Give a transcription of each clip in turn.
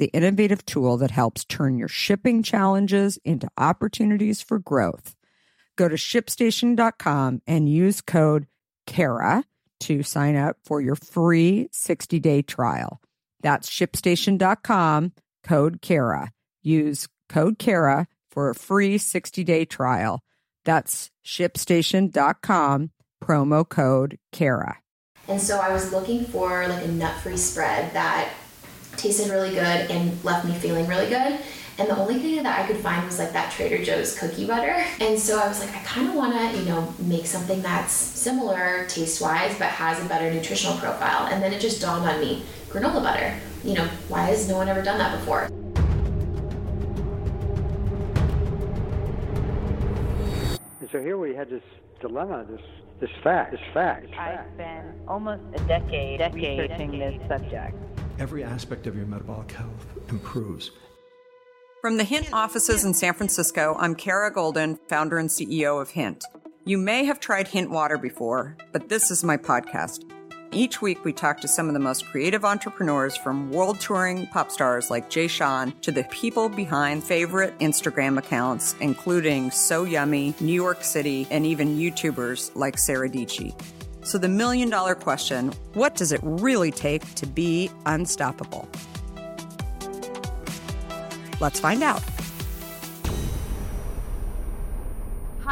the innovative tool that helps turn your shipping challenges into opportunities for growth. Go to shipstation.com and use code KARA to sign up for your free 60 day trial. That's shipstation.com, code KARA. Use code KARA for a free 60 day trial. That's shipstation.com, promo code KARA. And so I was looking for like a nut free spread that tasted really good and left me feeling really good. And the only thing that I could find was like that Trader Joe's cookie butter. And so I was like, I kind of want to, you know, make something that's similar taste wise, but has a better nutritional profile. And then it just dawned on me granola butter. You know, why has no one ever done that before? And so here we had this dilemma, this this fact, this fact. I've been almost a decade, decade researching this subject every aspect of your metabolic health improves. From the Hint offices in San Francisco, I'm Kara Goldin, founder and CEO of Hint. You may have tried Hint water before, but this is my podcast. Each week, we talk to some of the most creative entrepreneurs from world touring pop stars like Jay Sean to the people behind favorite Instagram accounts, including So Yummy, New York City, and even YouTubers like Sarah Dietschy. So, the million dollar question what does it really take to be unstoppable? Let's find out.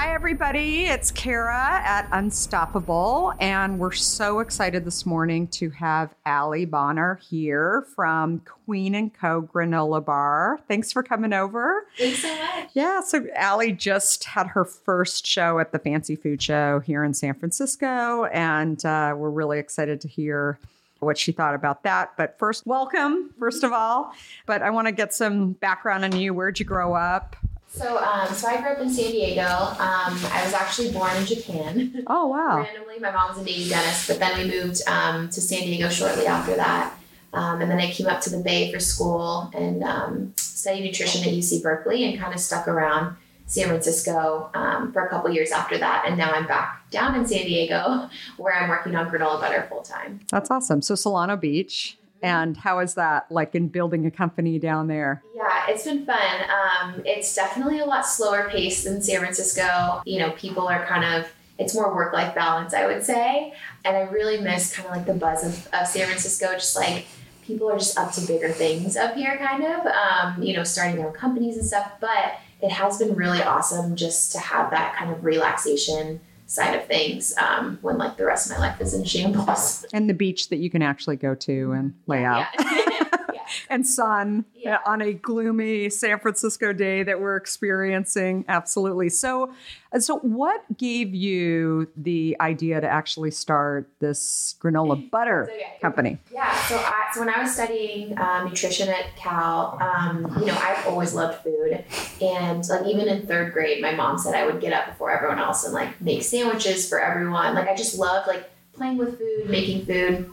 Hi, everybody. It's Kara at Unstoppable, and we're so excited this morning to have Ali Bonar here from Kween and Co. Granola Bar. Thanks for coming over. Thanks so much. Yeah, so Allie just had her first show at the Fancy Food Show here in San Francisco, and uh, we're really excited to hear what she thought about that. But first, welcome, first of all. But I want to get some background on you. Where'd you grow up? So, um, so I grew up in San Diego. Um, I was actually born in Japan. Oh wow! Randomly, my mom was a Navy dentist, but then we moved um, to San Diego shortly after that. Um, and then I came up to the Bay for school and um, studied nutrition at UC Berkeley and kind of stuck around San Francisco um, for a couple years after that. And now I'm back down in San Diego where I'm working on granola butter full time. That's awesome. So Solana Beach. And how is that like in building a company down there? Yeah, it's been fun. Um, it's definitely a lot slower pace than San Francisco. You know, people are kind of it's more work life balance, I would say. And I really miss kind of like the buzz of, of San Francisco, just like people are just up to bigger things up here, kind of, um, you know, starting their own companies and stuff. But it has been really awesome just to have that kind of relaxation side of things um, when like the rest of my life is in shambles. And the beach that you can actually go to and lay out. Yeah. and sun Yeah. on a gloomy San Francisco day that we're experiencing. Absolutely. So, uh, so what gave you the idea to actually start this granola butter So, yeah. company? Yeah, so I, so when I was studying um, nutrition at Cal, um, you know, I've always loved food, and like even in third grade, my mom said I would get up before everyone else and like make sandwiches for everyone. Like I just loved like playing with food, making food,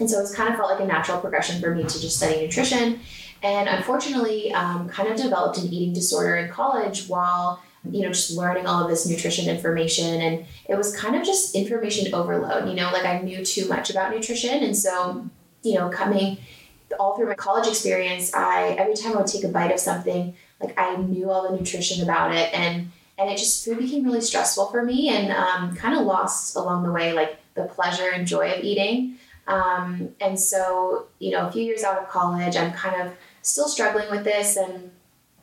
and so it's kind of felt like a natural progression for me to just study nutrition. And unfortunately, um, kind of developed an eating disorder in college while you know just learning all of this nutrition information. And it was kind of just information overload you know like i knew too much about nutrition. And so you know coming all through my college experience i every time i would take a bite of something like i knew all the nutrition about it. And and it just food became really stressful for me and um, kind of lost along the way like the pleasure and joy of eating um, and so you know a few years out of college i'm kind of still struggling with this. And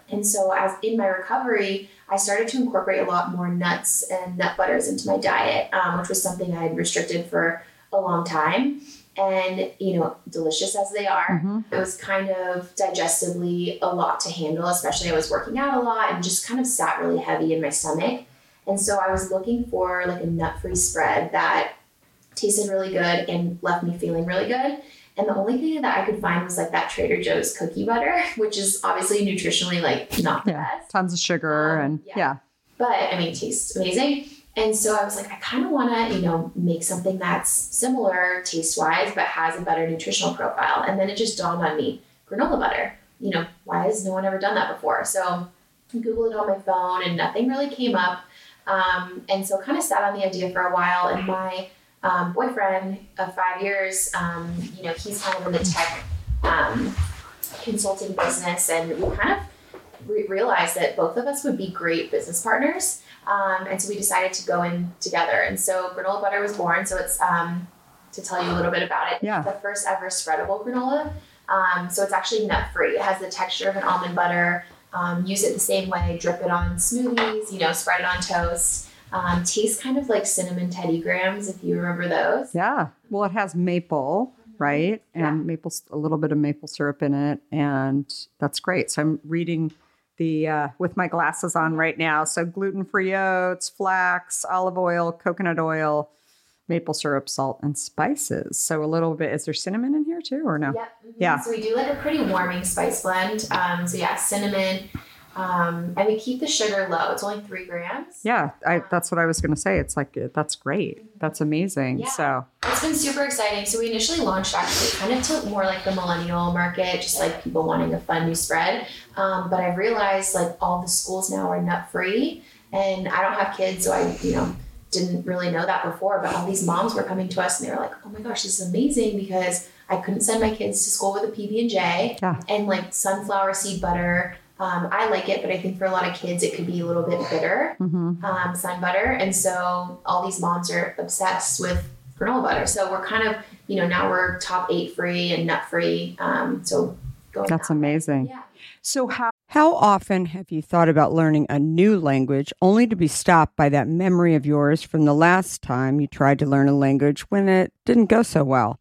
and so as in my recovery i started to incorporate a lot more nuts and nut butters into my diet um, which was something i had restricted for a long time. And you know delicious as they are Mhm. it was kind of digestively a lot to handle especially i was working out a lot and just kind of sat really heavy in my stomach. And so i was looking for like a nut-free spread that tasted really good and left me feeling really good and the only thing that i could find was like that trader joe's cookie butter which is obviously nutritionally like not the Yeah, best tons of sugar Um, and yeah. yeah. but I mean, it tastes amazing. And so I was like, I kind of want to, you know, make something that's similar taste wise, but has a better nutritional profile. And then it just dawned on me granola butter. You know, why has no one ever done that before? So I Googled it on my phone and nothing really came up. Um, and so kind of sat on the idea for a while. And my um, boyfriend of five years, um, you know, he's kind of in the tech um, consulting business. And we kind of re- realized that both of us would be great business partners. Um, and so we decided to go in together. And so granola butter was born. So it's um, to tell you a little bit about it. Yeah. The first ever spreadable granola. Um, so it's actually nut free. It has the texture of an almond butter. Um, use it the same way. Drip it on smoothies. You know, spread it on toast. Um, tastes kind of like cinnamon Teddy Grahams, if you remember those. Yeah. Well, it has maple, right? Yeah. And maple, a little bit of maple syrup in it. And that's great. So I'm reading the, uh, with my glasses on right now. So gluten free oats, flax, olive oil, coconut oil, maple syrup, salt, and spices. So a little bit, is there cinnamon in here too or no? Yep. mhm. Yeah. So we do like a pretty warming spice blend. Um, so yeah, cinnamon. Um, and we keep the sugar low. It's only three grams. Yeah. I, that's what I was going to say. It's like, that's great. That's amazing. Yeah. So, It's been super exciting. So we initially launched actually kind of to more like the millennial market, just like people wanting a fun new spread. Um, but I've realized like all the schools now are nut free, and I don't have kids, so I you know didn't really know that before. But all these moms were coming to us and they were like, "Oh my gosh, this is amazing!" Because I couldn't send my kids to school with a PB and J, Yeah. and like sunflower seed butter. Um, I like it, but I think for a lot of kids it could be a little bit bitter mhm. um, sun butter. And so all these moms are obsessed with granola butter. So we're kind of, you know, now we're top eight free and nut free. Um, so that's that way. amazing. Yeah. So, how, how often have you thought about learning a new language only to be stopped by that memory of yours from the last time you tried to learn a language when it didn't go so well?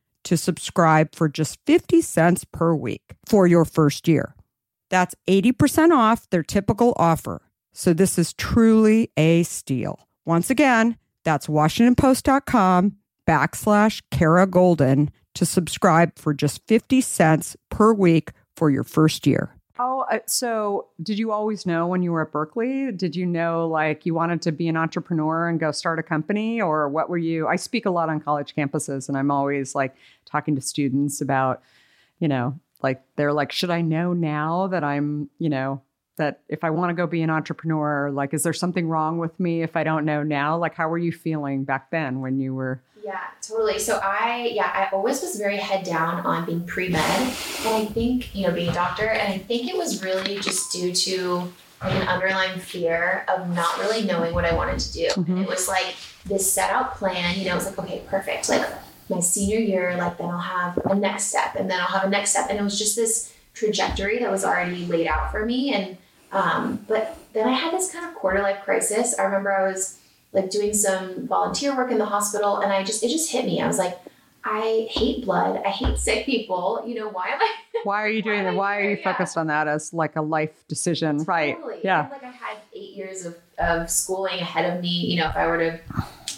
to subscribe for just 50 cents per week for your first year. That's 80% off their typical offer. So this is truly a steal. Once again, that's WashingtonPost.com backslash Kara Goldin to subscribe for just 50 cents per week for your first year. Uh, so did you always know when you were at Berkeley? Did you know like you wanted to be an entrepreneur and go start a company or what were you? I speak a lot on college campuses and I'm always like talking to students about, you know, like they're like, should I know now that I'm, you know, that if I want to go be an entrepreneur, like, is there something wrong with me if I don't know now? Like, how were you feeling back then when you were? Yeah, totally. So I, yeah, I always was very head down on being pre med, and I think you know being a doctor, and I think it was really just due to like an underlying fear of not really knowing what I wanted to do. Mhm. And it was like this set out plan. You know, it was like okay, perfect. Like my senior year, like then I'll have a next step, and then I'll have a next step, and it was just this trajectory that was already laid out for me. And um, but then I had this kind of quarter life crisis. I remember I was like doing some volunteer work in the hospital and I just it just hit me. I was like, I hate blood. I hate sick people. You know, why am I Why are you doing Why that? Why are you Yeah. focused on that as like a life decision? Right. Yeah. Like I had eight years of, of schooling ahead of me, you know, if I were to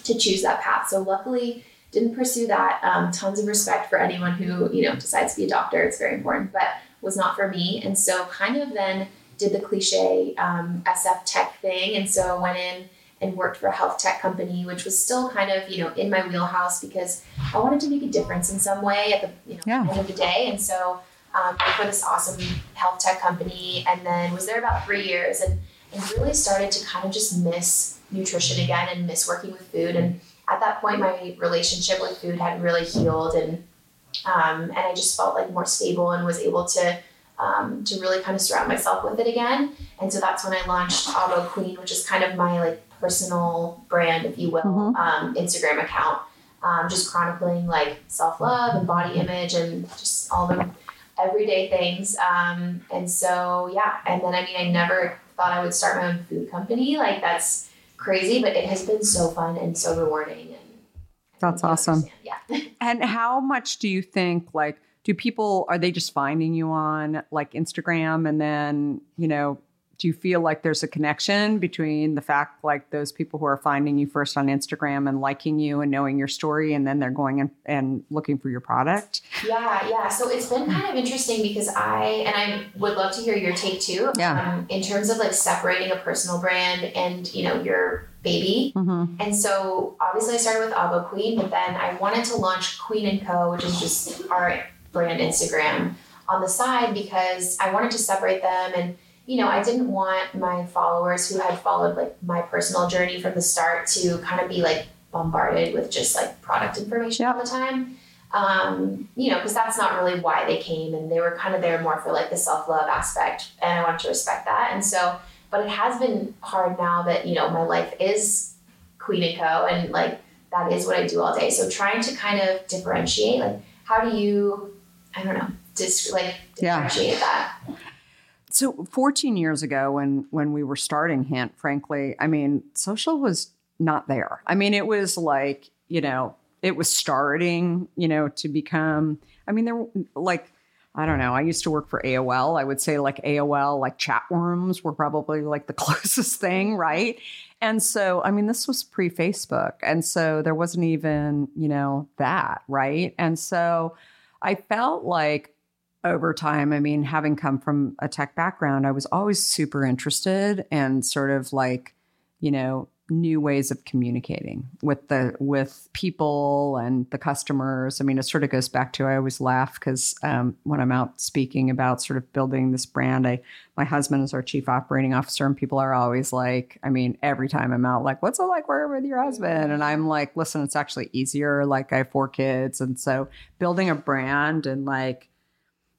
to choose that path. So luckily didn't pursue that. Um, tons of respect for anyone who, you know, decides to be a doctor. It's very important, but was not for me. And so kind of then did the cliche um, SF tech thing. And so went in and worked for a health tech company, which was still kind of, you know, in my wheelhouse because I wanted to make a difference in some way at the you know, Yeah. end of the day. And so um, worked for this awesome health tech company and then was there about three years and, and really started to kind of just miss nutrition again and miss working with food. And at that point, my relationship with food had really healed and um, and I just felt like more stable and was able to um, to really kind of surround myself with it again. And so that's when I launched Avo Queen, which is kind of my like personal brand, if you will, Mhm. um, Instagram account, um, just chronicling like self love and body image and just all the everyday things. Um, and so yeah, and then I mean, I never thought I would start my own food company. Like that's crazy, but it has been so fun and so rewarding. And That's awesome. Yeah. And how much do you think like do people are they just finding you on like Instagram and then, you know, do you feel like there's a connection between the fact like those people who are finding you first on Instagram and liking you and knowing your story and then they're going and, and looking for your product? Yeah, yeah. So it's been kind of interesting because I and I would love to hear your take too. Yeah. Um, in terms of like separating a personal brand and you know your baby. Mm-hmm. And so obviously I started with Avo Queen, but then I wanted to launch Kween and Co, which is just our brand Instagram on the side because I wanted to separate them and you know, I didn't want my followers who had followed like my personal journey from the start to kind of be like bombarded with just like product information all the time. Um, you know, because that's not really why they came and they were kind of there more for like the self love aspect. And I wanted to respect that. And so, but it has been hard now that, you know, my life is Kween and Co. and like that is what I do all day. So trying to kind of differentiate, like, how do you, I don't know, dis- like Yeah. differentiate that? So 14 years ago when when we were starting Hint, frankly, I mean, social was not there. I mean, it was like, you know, it was starting, you know, to become I mean, there were like I don't know. I used to work for AOL. I would say like AOL, like chat rooms were probably like the closest thing, right? And so, I mean, this was pre Facebook. And so there wasn't even, you know, that, right? And so I felt like over time, I mean, having come from a tech background, I was always super interested and sort of like, you know, new ways of communicating with the with people and the customers. I mean, it sort of goes back to I always laugh because um, when I'm out speaking about sort of building this brand, I my husband is our chief operating officer, and people are always like, I mean, every time I'm out, like, what's it like working with your husband? And I'm like, listen, it's actually easier. Like, I have four kids, and so building a brand and like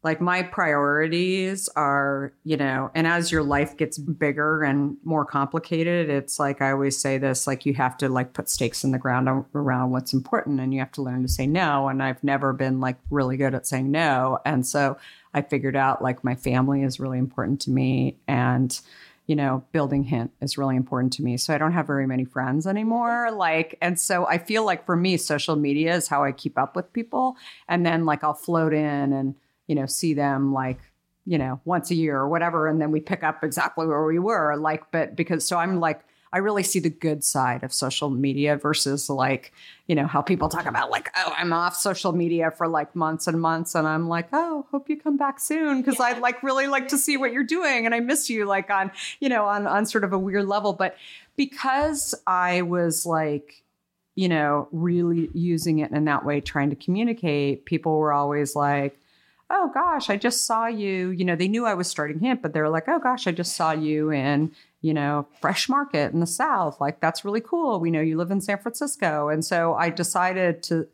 like my priorities are you know and as your life gets bigger and more complicated it's like i always say this like you have to like put stakes in the ground around what's important and you have to learn to say no and i've never been like really good at saying no and so i figured out like my family is really important to me and you know, building hint is really important to me. So I don't have very many friends anymore. Like, and so I feel like for me, social media is how I keep up with people. And then like I'll float in and, you know, see them like, you know, once a year or whatever. And then we pick up exactly where we were. Like, but because so I'm like, I really see the good side of social media versus like, you know, how people talk about like, oh, I'm off social media for like months and months. And I'm like, oh, hope you come back soon. Cause I'd like really like to see what you're doing. And I miss you like on, you know, on, on sort of a weird level. But because I was like, you know, really using it in that way, trying to communicate, people were always like, oh gosh, I just saw you. You know, they knew I was starting Hint, but they were like, oh gosh, I just saw you in, you know, Fresh Market in the South. Like, that's really cool. We know you live in San Francisco. And so I decided to,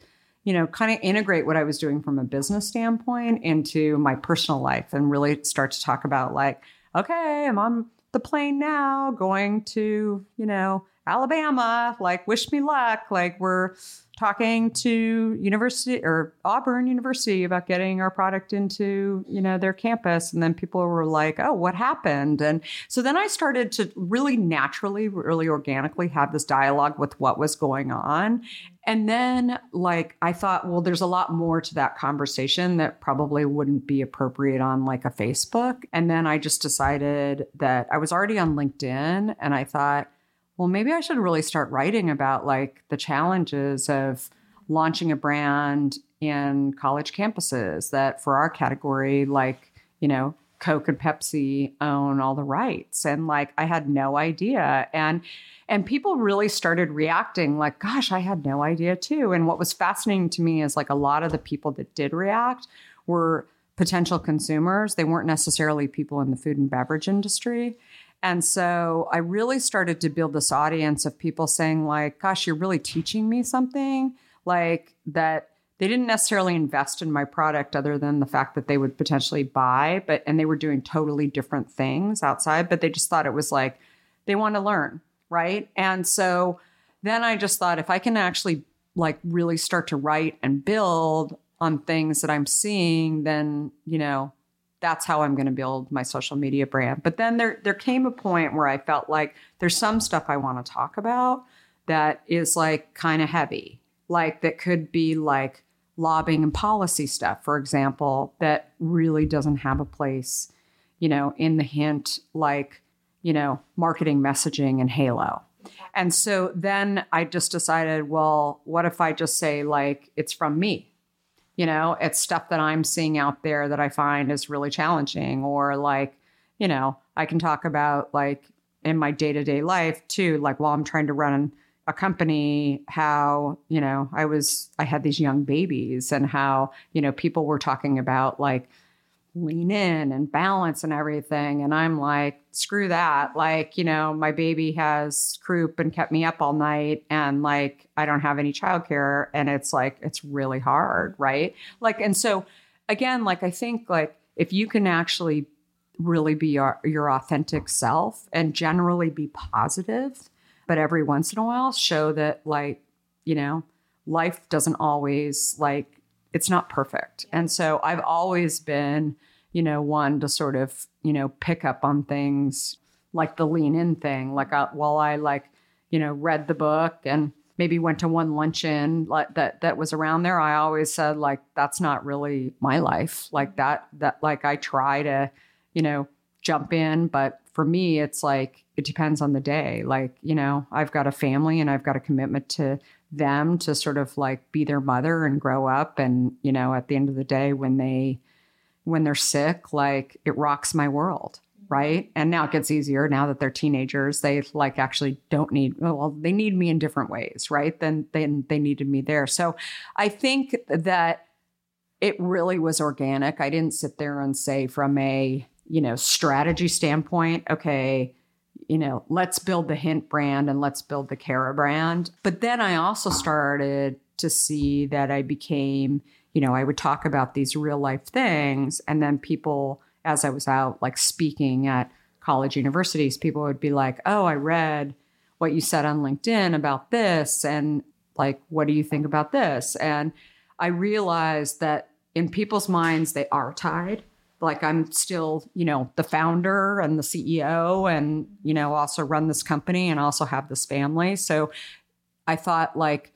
you know, kind of integrate what I was doing from a business standpoint into my personal life and really start to talk about, like, okay, I'm on the plane now going to, you know, Alabama. Like, wish me luck. Like, we're talking to university or Auburn University about getting our product into, you know, their campus. And then people were like, oh, what happened? And so then I started to really naturally, really organically have this dialogue with what was going on. And then, like, I thought, well, there's a lot more to that conversation that probably wouldn't be appropriate on like a Facebook. And then I just decided that I was already on LinkedIn and I thought, well, maybe I should really start writing about like the challenges of launching a brand in college campuses that for our category, like, you know, Coke and Pepsi own all the rights. And like I had no idea. And and people really started reacting like, gosh, I had no idea too. And what was fascinating to me is like a lot of the people that did react were potential consumers. They weren't necessarily people in the food and beverage industry. And so I really started to build this audience of people saying, like, gosh, you're really teaching me something like that they didn't necessarily invest in my product other than the fact that they would potentially buy, but and they were doing totally different things outside, but they just thought it was like they want to learn, right? And so then I just thought if I can actually like really start to write and build on things that I'm seeing, then, you know, that's how I'm going to build my social media brand. But then there there came a point where I felt like there's some stuff I want to talk about that is like kind of heavy. Like that could be like lobbying and policy stuff, for example, that really doesn't have a place, you know, in the hint like, you know, marketing messaging and Halo. And so then I just decided, well, what if I just say like it's from me? You know, it's stuff that I'm seeing out there that I find is really challenging or like, you know, I can talk about like in my day-to-day life too, like while I'm trying to run a company how you know i was i had these young babies and how you know people were talking about like lean in and balance and everything. And i'm like screw that. Like you know my baby has croup and kept me up all night and like i don't have any childcare. And it's like it's really hard right? Like and so again like i think like if you can actually really be your, your authentic self and generally be positive but every once in a while show that like you know life doesn't always like it's not perfect. And so i've always been you know one to sort of you know pick up on things like the lean in thing. Like I, uh, while i like you know read the book and maybe went to one luncheon like that that was around there i always said like that's not really my life. Like that that like i try to you know jump in but for me it's like it depends on the day. Like, you know, I've got a family and I've got a commitment to them to sort of like be their mother and grow up. And, you know, at the end of the day, when they, when they're sick, like it rocks my world. Right. And now it gets easier now that they're teenagers. They like actually don't need, oh, well, they need me in different ways. Right. Then, then they needed me there. So I think that it really was organic. I didn't sit there and say from a, you know, strategy standpoint, okay, you know, let's build the Hint brand and let's build the Kara brand. But then I also started to see that I became, you know, I would talk about these real life things. And then people, as I was out like speaking at college universities, people would be like, oh, I read what you said on LinkedIn about this. And like, what do you think about this? And I realized that in people's minds, they are tied like I'm still, you know, the founder and the CEO and, you know, also run this company and also have this family. So I thought like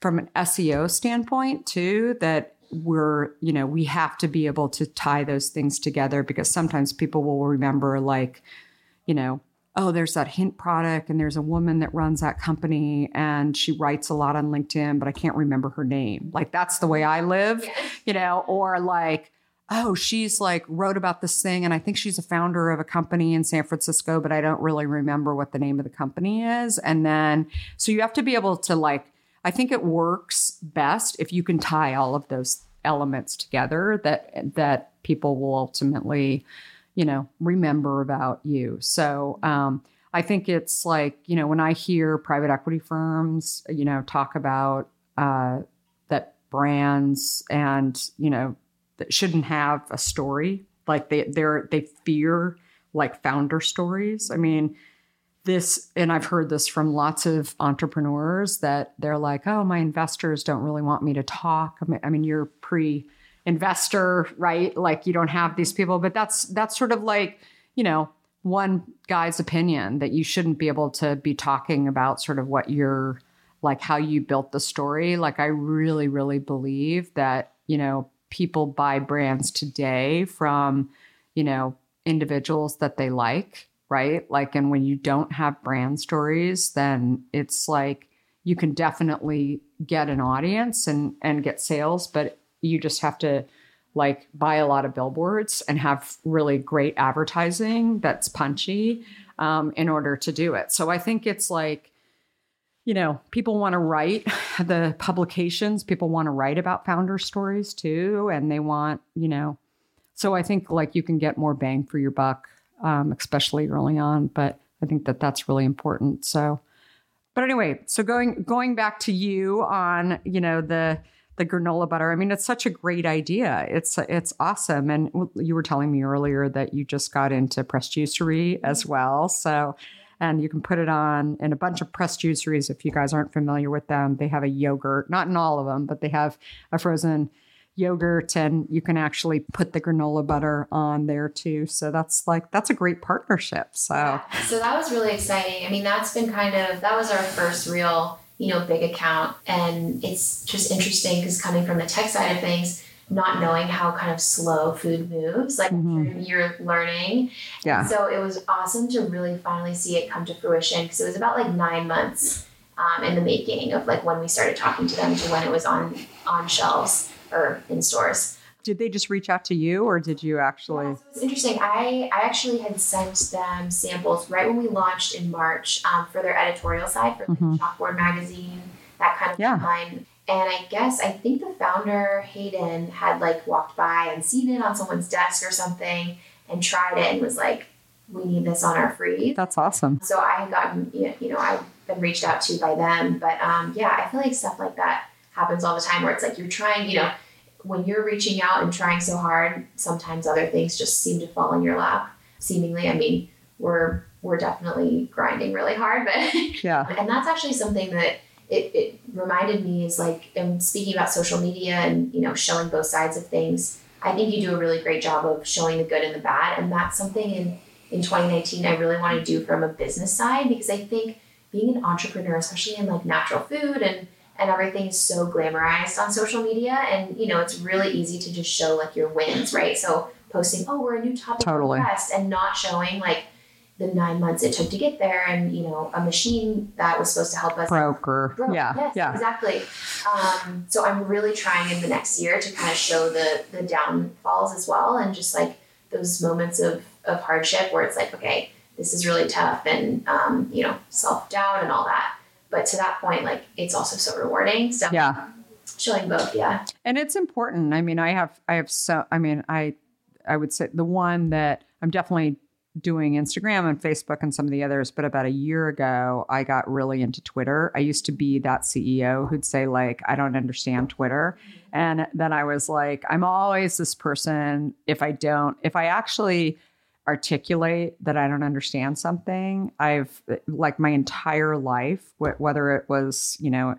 from an SEO standpoint too that we're, you know, we have to be able to tie those things together because sometimes people will remember like, you know, oh, there's that hint product and there's a woman that runs that company and she writes a lot on LinkedIn, but I can't remember her name. Like that's the way I live, yeah. you know, or like oh, she's like wrote about this thing. And I think she's a founder of a company in San Francisco, but I don't really remember what the name of the company is. And then, so you have to be able to like, I think it works best if you can tie all of those elements together that, that people will ultimately, you know, remember about you. So, um, I think it's like, you know, when I hear private equity firms, you know, talk about uh, that brands and, you know, that shouldn't have a story. Like they they're they fear like founder stories. I mean, this and I've heard this from lots of entrepreneurs that they're like, "Oh, my investors don't really want me to talk." I mean, I mean you're pre investor, right? Like you don't have these people, but that's that's sort of like, you know, one guy's opinion that you shouldn't be able to be talking about sort of what you're like how you built the story. Like I really really believe that, you know, people buy brands today from, you know, individuals that they like, right? Like, and when you don't have brand stories, then it's like you can definitely get an audience and and get sales, but you just have to like buy a lot of billboards and have really great advertising that's punchy um, in order to do it. So I think it's like, you know, people want to write the publications, people want to write about founder stories too. And they want, you know, so I think like you can get more bang for your buck, um, especially early on. But I think that that's really important. So, but anyway, so going going back to you on you know the the granola butter. I mean, it's such a great idea. It's it's awesome. And you were telling me earlier that you just got into Pressed Juicery as well. So, and you can put it on in a bunch of Pressed Juiceries. If you guys aren't familiar with them, they have a yogurt, not in all of them, but they have a frozen yogurt and you can actually put the granola butter on there too. So that's like that's a great partnership. So Yeah. So that was really exciting. I mean, that's been kind of that was our first real, you know, big account and it's just interesting cuz coming from the tech side of things, not knowing how kind of slow food moves, like Mhm. you're learning. yeah. So it was awesome to really finally see it come to fruition because it was about like 9 months um, in the making of like when we started talking to them to when it was on on shelves or in stores. Did they just reach out to you or did you actually Yeah, so it's interesting. I, I actually had sent them samples right when we launched in March um, for their editorial side for Mhm. Chalkboard magazine, that kind of Yeah. line. And I guess I think the founder Hayden had like walked by and seen it on someone's desk or something and tried it and was like, "We need this on our freeze." That's awesome. So I had gotten, you know, you know, I've been reached out to by them. But um, yeah, I feel like stuff like that happens all the time where it's like you're trying, you know, when you're reaching out and trying so hard, sometimes other things just seem to fall in your lap. Seemingly, I mean, we're we're definitely grinding really hard, but Yeah. and that's actually something that it, it reminded me is like in speaking about social media and you know showing both sides of things i think you do a really great job of showing the good and the bad and that's something in in 2019 i really want to do from a business side because i think being an entrepreneur especially in like natural food and and everything is so glamorized on social media and you know it's really easy to just show like your wins right so posting oh we're a new topic Totally. request and not showing like the nine months it took to get there and you know a machine that was supposed to help us Broker. broke. Yeah. Yes, Yeah. exactly. Um, so I'm really trying in the next year to kind of show the the downfalls as well, and just like those moments of of hardship where it's like, okay, this is really tough, and um, you know, self doubt and all that. But to that point, like it's also so rewarding. So Yeah. showing both, yeah. and it's important i mean i have i have so i mean i i would say the one that i'm definitely doing instagram and facebook and some of the others but about a year ago i got really into twitter. I used to be that ceo who'd say like i don't understand twitter. And then i was like i'm always this person if i don't if i actually articulate that i don't understand something i've like my entire life whether it was you know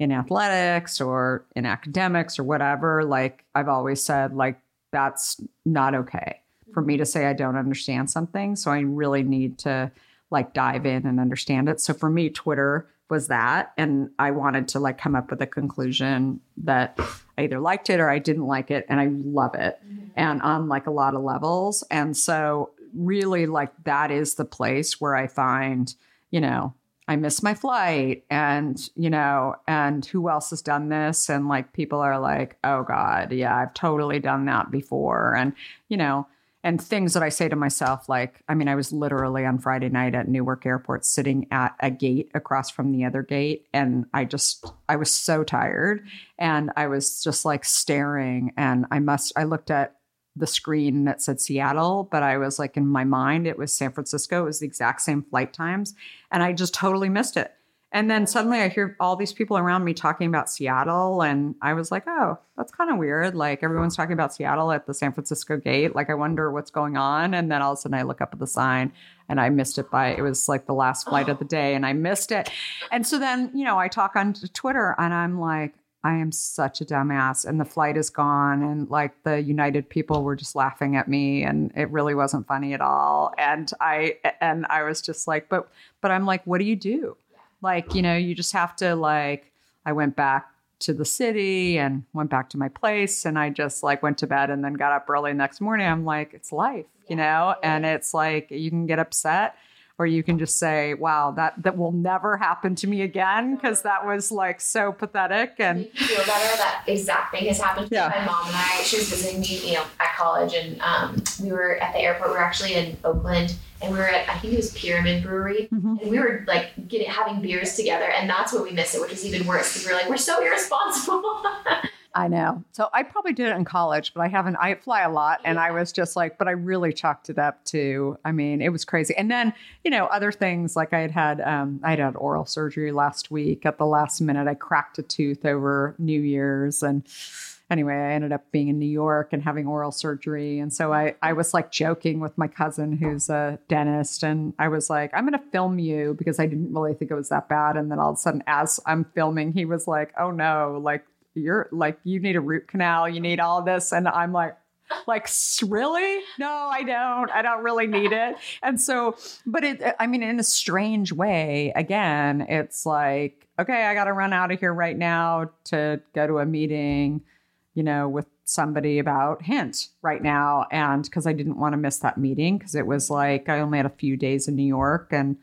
in athletics or in academics or whatever, like I've always said, like that's not okay for me to say I don't understand something. So I really need to like dive in and understand it. So for me, Twitter was that. And I wanted to like come up with a conclusion that I either liked it or I didn't like it. And I love it. Mm-hmm. And on like a lot of levels. And so really like that is the place where I find, you know, I miss my flight and you know and who else has done this and like people are like oh god yeah I've totally done that before and you know and things that I say to myself like I mean I was literally on Friday night at Newark Airport sitting at a gate across from the other gate and I just I was so tired and I was just like staring and I must I looked at the screen that said Seattle, but I was like in my mind, it was San Francisco. It was the exact same flight times. And I just totally missed it. And then suddenly I hear all these people around me talking about Seattle. And I was like, oh, that's kind of weird. Like everyone's talking about Seattle at the San Francisco gate. Like I wonder what's going on. And then all of a sudden I look up at the sign and I missed it by, it was like the last flight of the day and I missed it. And so then, you know, I talk on Twitter and I'm like, I am such a dumbass and the flight is gone and like the United people were just laughing at me and it really wasn't funny at all and I and I was just like but but I'm like what do you do? Like, you know, you just have to like I went back to the city and went back to my place and I just like went to bed and then got up early the next morning. I'm like it's life, you know? And it's like you can get upset where you can just say, wow, that, that will never happen to me again because that was like so pathetic. And you feel better. That exact thing has happened to Yeah. my mom and I. She was visiting me, you know, at college, and um, we were at the airport. We were actually in Oakland, and we were at I think it was Pyramid Brewery, Mhm. and we were like getting having beers together, and that's where we missed it, which is even worse because we were like, we're so irresponsible. I know. So I probably did it in college, but I haven't. I fly a lot, and I was just like, but I really chalked it up to. I mean, it was crazy. And then you know other things like I had had um, I had had oral surgery last week. At the last minute, I cracked a tooth over New Year's, and anyway, I ended up being in New York and having oral surgery. And so I I was like joking with my cousin who's a dentist, and I was like, I'm going to film you because I didn't really think it was that bad. And then all of a sudden, as I'm filming, he was like, Oh no, like you're like you need a root canal you need all this. And i'm like like really? No i don't. I don't really need it. And so but it i mean in a strange way again it's like okay i gotta run out of here right now to go to a meeting you know with somebody about hint right now. And because i didn't want to miss that meeting because it was like i only had a few days in new york and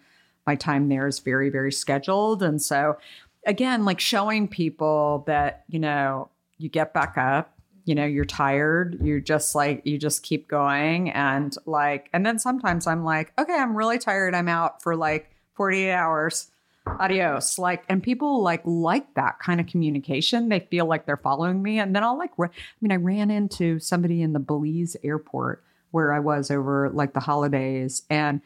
my time there is very very scheduled. And so again like showing people that you know you get back up you know you're tired you just like you just keep going. And like and then sometimes i'm like okay i'm really tired. I'm out for like 48 hours. Adios. Like and people like like that kind of communication. They feel like they're following me. And then i'll like i mean i ran into somebody in the belize airport where i was over like the holidays. And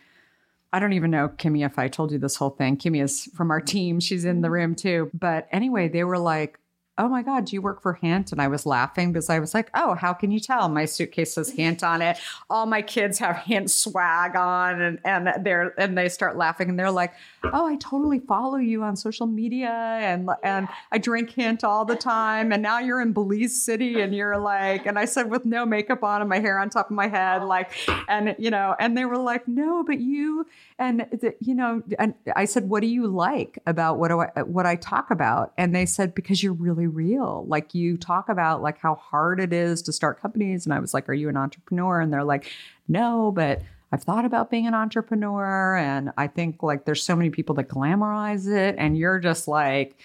I don't even know, Kimmy, if I told you this whole thing. Kimmy is from our team. She's in the mm-hmm. room too. But anyway, they were like, Oh my God, do you work for Hint? And I was laughing because I was like, Oh, how can you tell? My suitcase says Hint on it. All my kids have Hint swag on and, and they're and they start laughing and they're like, Oh, I totally follow you on social media and and I drink Hint all the time. And now you're in Belize City and you're like, and I said with no makeup on and my hair on top of my head, like, and you know, and they were like, No, but you and the, you know and i said what do you like about what do i what i talk about and they said because you're really real like you talk about like how hard it is to start companies and i was like are you an entrepreneur and they're like no but i've thought about being an entrepreneur and i think like there's so many people that glamorize it and you're just like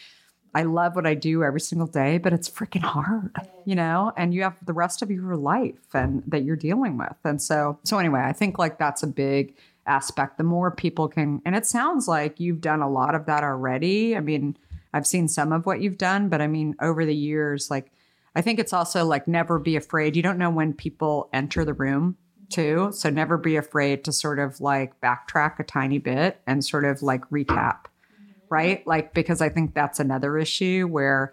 I love what I do every single day, but it's freaking hard, you know, and you have the rest of your life and that you're dealing with. And so, so anyway, I think like that's a big aspect. The more people can, and it sounds like you've done a lot of that already. I mean, I've seen some of what you've done, but I mean, over the years, like, I think it's also like never be afraid. You don't know when people enter the room too. So never be afraid to sort of like backtrack a tiny bit and sort of like recap right? Like, because I think that's another issue where,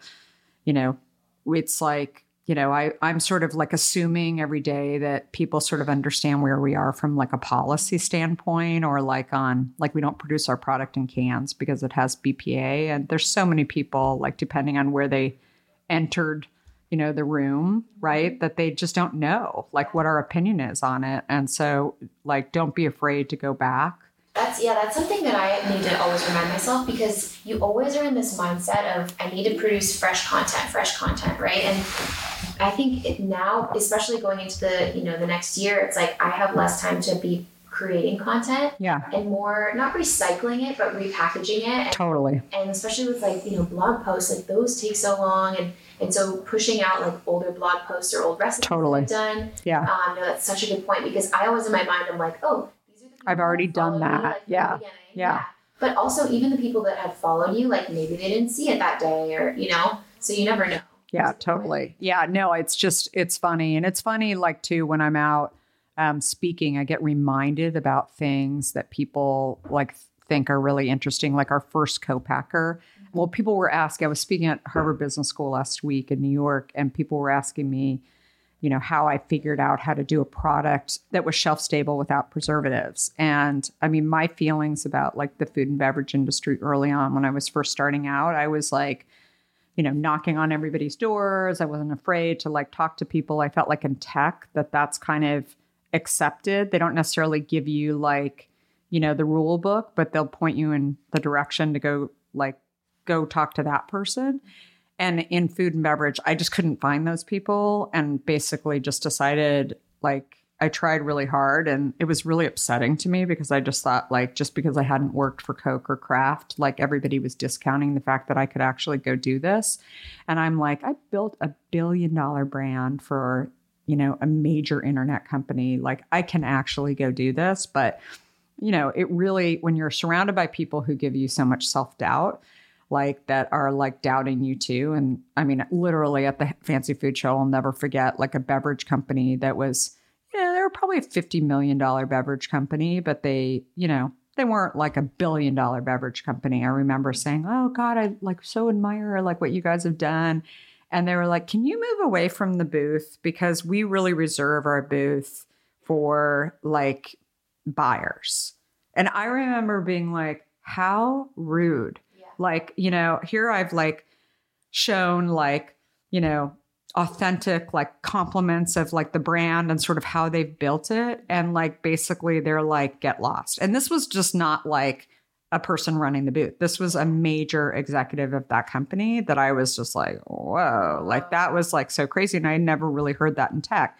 you know, it's like, you know, I, I'm sort of like assuming every day that people sort of understand where we are from like a policy standpoint or like on, like we don't produce our product in cans because it has BPA. And there's so many people, like, depending on where they entered, you know, the room, right? That they just don't know like what our opinion is on it. And so, like, don't be afraid to go back. That's yeah, that's something that I need to always remind myself because you always are in this mindset of I need to produce fresh content, fresh content, right? And I think it now, especially going into the you know the next year, it's like I have less time to be creating content Yeah, and more not recycling it but repackaging it and, totally. and especially with like you know blog posts like those take so long and and so pushing out like older blog posts or old recipes Totally. Done Yeah. um no that's such a good point because I always in my mind I'm like oh these are the people I've already done that. from Yeah. Yeah. but also even the people that have followed you like maybe they didn't see it that day or you know so you never know Yeah, totally. Yeah, no, it's just it's funny, and it's funny like too when I'm out um, speaking, I get reminded about things that people like think are really interesting, like our first co-packer. Well, people were asking. I was speaking at Harvard Business School last week in New York, and people were asking me, you know, how I figured out how to do a product that was shelf stable without preservatives. And I mean, my feelings about like the food and beverage industry early on when I was first starting out, I was like you know, knocking on everybody's doors. I wasn't afraid to like talk to people. I felt like in tech that that's kind of accepted. They don't necessarily give you like, you know, the rule book, but they'll point you in the direction to go like go talk to that person. And in food and beverage, I just couldn't find those people and basically just decided like I tried really hard and it was really upsetting to me because I just thought like just because I hadn't worked for Coke or Kraft, like everybody was discounting the fact that I could actually go do this. And I'm like, I built a billion dollar brand for, you know, a major internet company. Like I can actually go do this, but you know, it really when you're surrounded by people who give you so much self-doubt, like that are like doubting you too. And I mean, literally at the fancy food show, I'll never forget like a beverage company that was, yeah, they were probably a $50 million beverage company, but they, you know, they weren't like a billion dollar beverage company. I remember saying, Oh God, I like so admire like what you guys have done. And they were like, Can you move away from the booth? Because we really reserve our booth for like buyers. And I remember being like, How rude like, you know, here I've like shown like, you know, authentic like compliments of like the brand and sort of how they've built it. And like basically they're like, get lost. And this was just not like a person running the booth. This was a major executive of that company that I was just like, whoa, like that was like so crazy. And I never really heard that in tech.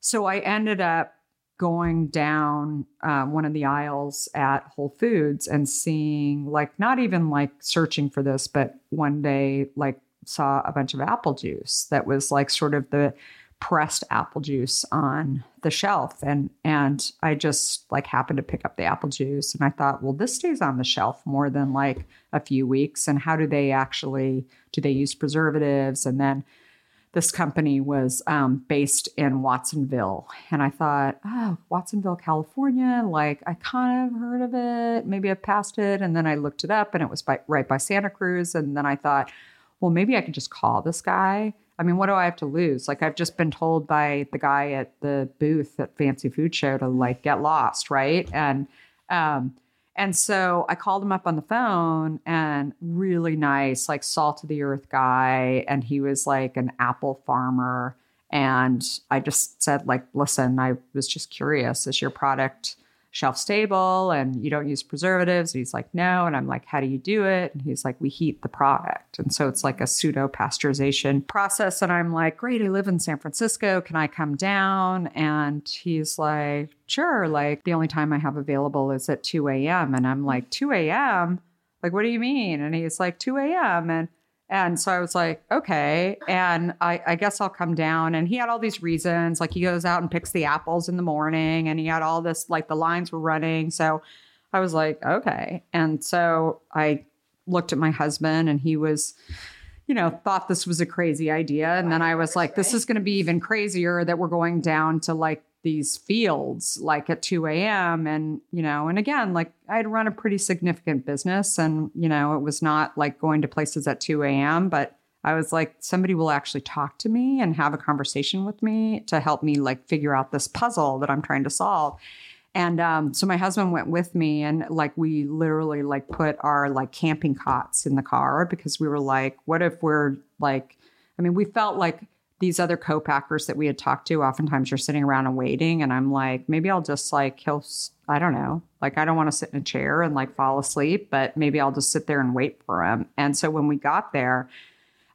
So I ended up going down uh, one of the aisles at Whole Foods and seeing, like, not even like searching for this, but one day, like, saw a bunch of apple juice that was like sort of the pressed apple juice on the shelf. And and I just like happened to pick up the apple juice and I thought well this stays on the shelf more than like a few weeks. And how do they actually do they use preservatives? And then this company was um, based in Watsonville. And I thought, oh, Watsonville, California, like I kind of heard of it. Maybe I've passed it. And then I looked it up and it was by, right by Santa Cruz. And then I thought, well, maybe I could just call this guy. I mean, what do I have to lose? Like, I've just been told by the guy at the booth at Fancy Food Show to like get lost, right? And, um, and so I called him up on the phone and really nice, like salt of the earth guy. And he was like an apple farmer. And I just said, like, listen, I was just curious. Is your product shelf stable and you don't use preservatives? And he's like, no. And I'm like, how do you do it? And he's like, we heat the product. And so it's like a pseudo pasteurization process. And I'm like, great, I live in San Francisco. Can I come down? And he's like, sure. Like the only time I have available is at 2 a.m. And I'm like, 2 a.m.? Like, what do you mean? And he's like, 2 a.m. And and so I was like, okay. And I, I, guess I'll come down. And he had all these reasons. Like he goes out and picks the apples in the morning and he had all this, like the lines were running. So I was like, okay. And so I looked at my husband and he was, you know, thought this was a crazy idea. And then I was like, this is going to be even crazier that we're going down to like these fields like at 2 a.m. And, you know, and again, like I'd run a pretty significant business and, you know, it was not like going to places at 2 a.m., but I was like, somebody will actually talk to me and have a conversation with me to help me like figure out this puzzle that I'm trying to solve. And um, so my husband went with me, and like we literally like put our like camping cots in the car because we were like, what if we're like, I mean, we felt like these other co-packers that we had talked to oftentimes you're sitting around and waiting and i'm like maybe i'll just like he'll i don't know. Like i don't want to sit in a chair and like fall asleep but maybe i'll just sit there and wait for him. And so when we got there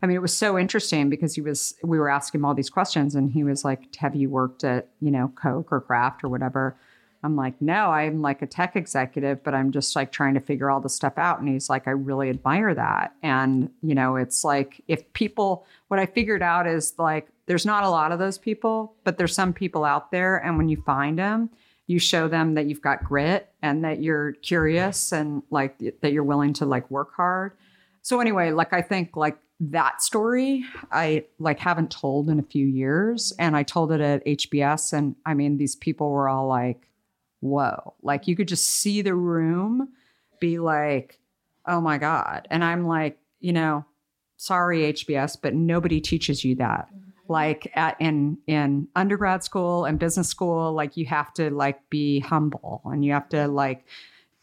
i mean it was so interesting because he was we were asking him all these questions and he was like have you worked at you know coke or kraft or whatever I'm like, no, I'm like a tech executive, but I'm just like trying to figure all the stuff out. And he's like, I really admire that. And, you know, it's like if people, what I figured out is like, there's not a lot of those people, but there's some people out there. And when you find them, you show them that you've got grit and that you're curious and like that you're willing to like work hard. So anyway, like I think like that story I like haven't told in a few years and I told it at HBS and I mean these people were all like whoa. Like you could just see the room be like, oh my God. And I'm like, you know, sorry, HBS, but nobody teaches you that. Mm-hmm. Like at, in in undergrad school and business school, like you have to like be humble and you have to like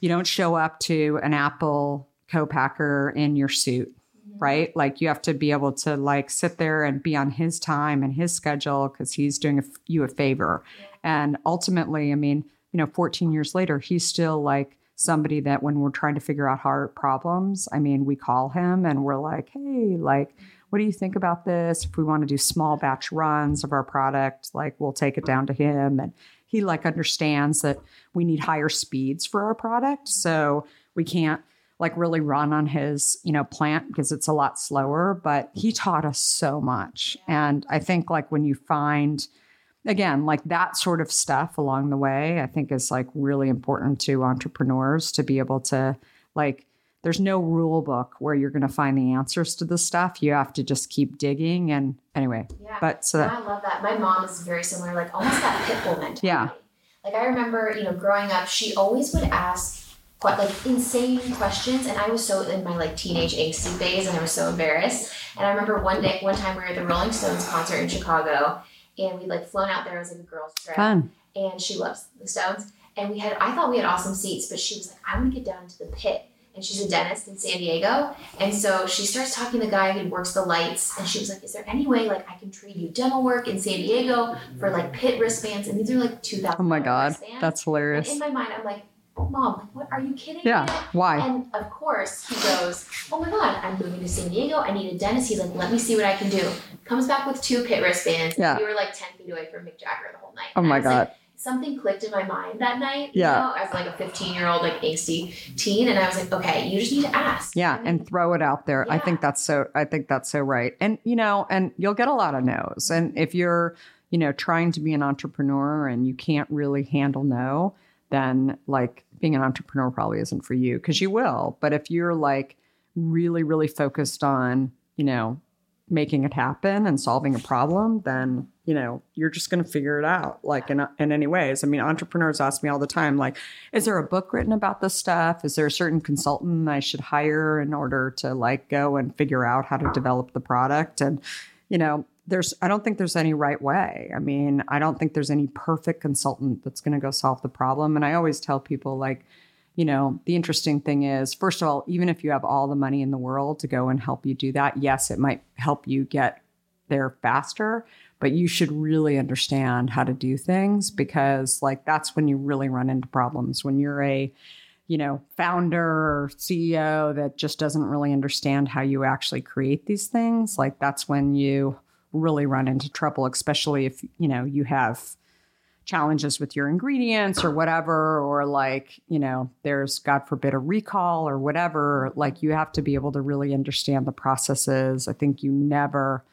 you don't show up to an Apple co-packer in your suit mm-hmm. right? Like you have to be able to like sit there and be on his time and his schedule because he's doing a, you a favor. And ultimately, I mean, you know, 14 years later, he's still like somebody that when we're trying to figure out hard problems, I mean, we call him and we're like, hey, like, what do you think about this? If we want to do small batch runs of our product, like we'll take it down to him and he like understands that we need higher speeds for our product. So we can't like really run on his, you know, plant because it's a lot slower, but he taught us so much. And I think like when you find again, like that sort of stuff along the way, I think is like really important to entrepreneurs to be able to like there's no rule book where you're going to find the answers to this stuff. You have to just keep digging. And anyway, Yeah. but so that, I love that. My mom is very similar, like almost that pit bull mentality. Yeah. Like I remember, you know, growing up, she always would ask quite like insane questions, and I was so in my like teenage angsty phase, and I was so embarrassed. And I remember one day, one time we were at the Rolling Stones concert in Chicago, and we like flown out there. Was like a girls' trip, fun. and she loves the Stones. And we had, I thought we had awesome seats, but she was like, I want to get down to the pit. And she's a dentist in San Diego. And so she starts talking to the guy who works the lights. And she was like, Is there any way like I can trade you dental work in San Diego for like pit wristbands? And these are like two thousand. Oh my God. Wristbands. That's And hilarious. in my mind, I'm like, Mom, like, what are you kidding Yeah. me? Why? And of course, he goes, Oh my God, I'm moving to San Diego. I need a dentist. He's like, Let me see what I can do. Comes back with two pit wristbands. Yeah. We were like 10 feet away from Mick Jagger the whole night. Oh And my was like, God. something clicked in my mind that night. Yeah. You know, as like a 15 year old, like angsty teen. And I was like, okay, you just need to ask. Yeah, mean, and throw it out there. I think that's so I think that's so right. And you know, and you'll get a lot of no's. And if you're, you know, trying to be an entrepreneur and you can't really handle no, then like being an entrepreneur probably isn't for you because you will. But if you're like really really focused on, you know, making it happen and solving a problem, then you know you're just going to figure it out. Like in in any ways. I mean, entrepreneurs ask me all the time, like, is there a book written about this stuff? Is there a certain consultant I should hire in order to like go and figure out how to develop the product? And you know, there's I don't think there's any right way. I mean, I don't think there's any perfect consultant that's going to go solve the problem. And I always tell people like you know, the interesting thing is, first of all, even if you have all the money in the world to go and help you do that, yes, it might help you get there faster, but you should really understand how to do things because, like, that's when you really run into problems. When you're a, you know, founder or CEO that just doesn't really understand how you actually create these things, like, that's when you really run into trouble, especially if, you know, you have challenges with your ingredients or whatever, or like, you know, there's, God forbid, a recall or whatever. Like, you have to be able to really understand the processes. I think you never,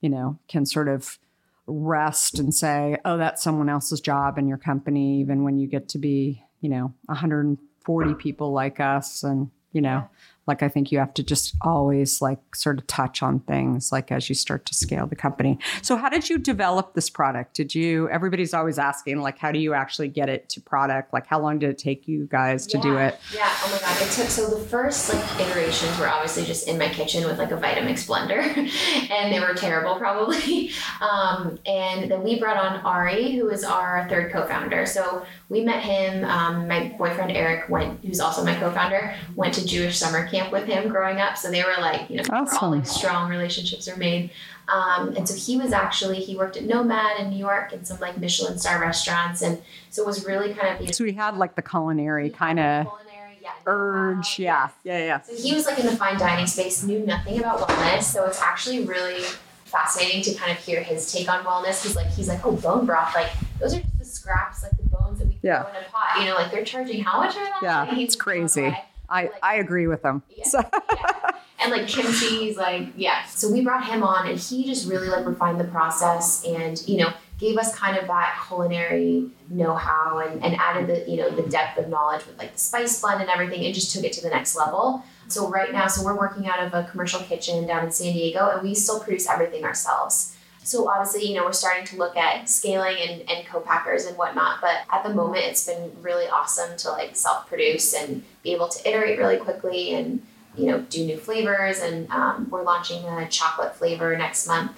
you know, can sort of rest and say, oh, that's someone else's job in your company, even when you get to be, you know, 140 people like us. And, you know, like I think you have to just always like sort of touch on things like as you start to scale the company. So how did you develop this product? Did you everybody's always asking like how do you actually get it to product? Like how long did it take you guys to do it? Yeah. Oh my god. It took so the first like iterations were obviously just in my kitchen with like a Vitamix blender, and they were terrible probably. Um, and then we brought on Ari, who is our third co-founder. So we met him. Um, my boyfriend Eric went, who's also my co-founder, went to Jewish summer camp with him growing up. So they were like, you know, we're all like strong relationships are made. Um, and so he was actually he worked at Nomad in New York and some like Michelin star restaurants, and so it was really kind of you know, So we had like the culinary kind of culinary, yeah, urge. Yeah. Yeah. Yeah. So he was like in the fine dining space, knew nothing about wellness. So it's actually really fascinating to kind of hear his take on wellness. He's like, he's like, oh, bone broth, like those are just the scraps, like the bones that we Yeah. throw in a pot. You know, like they're charging how much are that? Yeah, it's crazy. I, I agree with them. Yeah. So, yeah. And like kimchi, he's like, yeah. So we brought him on and he just really like refined the process and, you know, gave us kind of that culinary know-how and, and added the, you know, the depth of knowledge with like the spice blend and everything and just took it to the next level. So right now, so we're working out of a commercial kitchen down in San Diego and we still produce everything ourselves. So obviously, you know, we're starting to look at scaling and, and co-packers and whatnot, but at the moment it's been really awesome to like self-produce and be able to iterate really quickly and you know do new flavors and um, we're launching a chocolate flavor next month.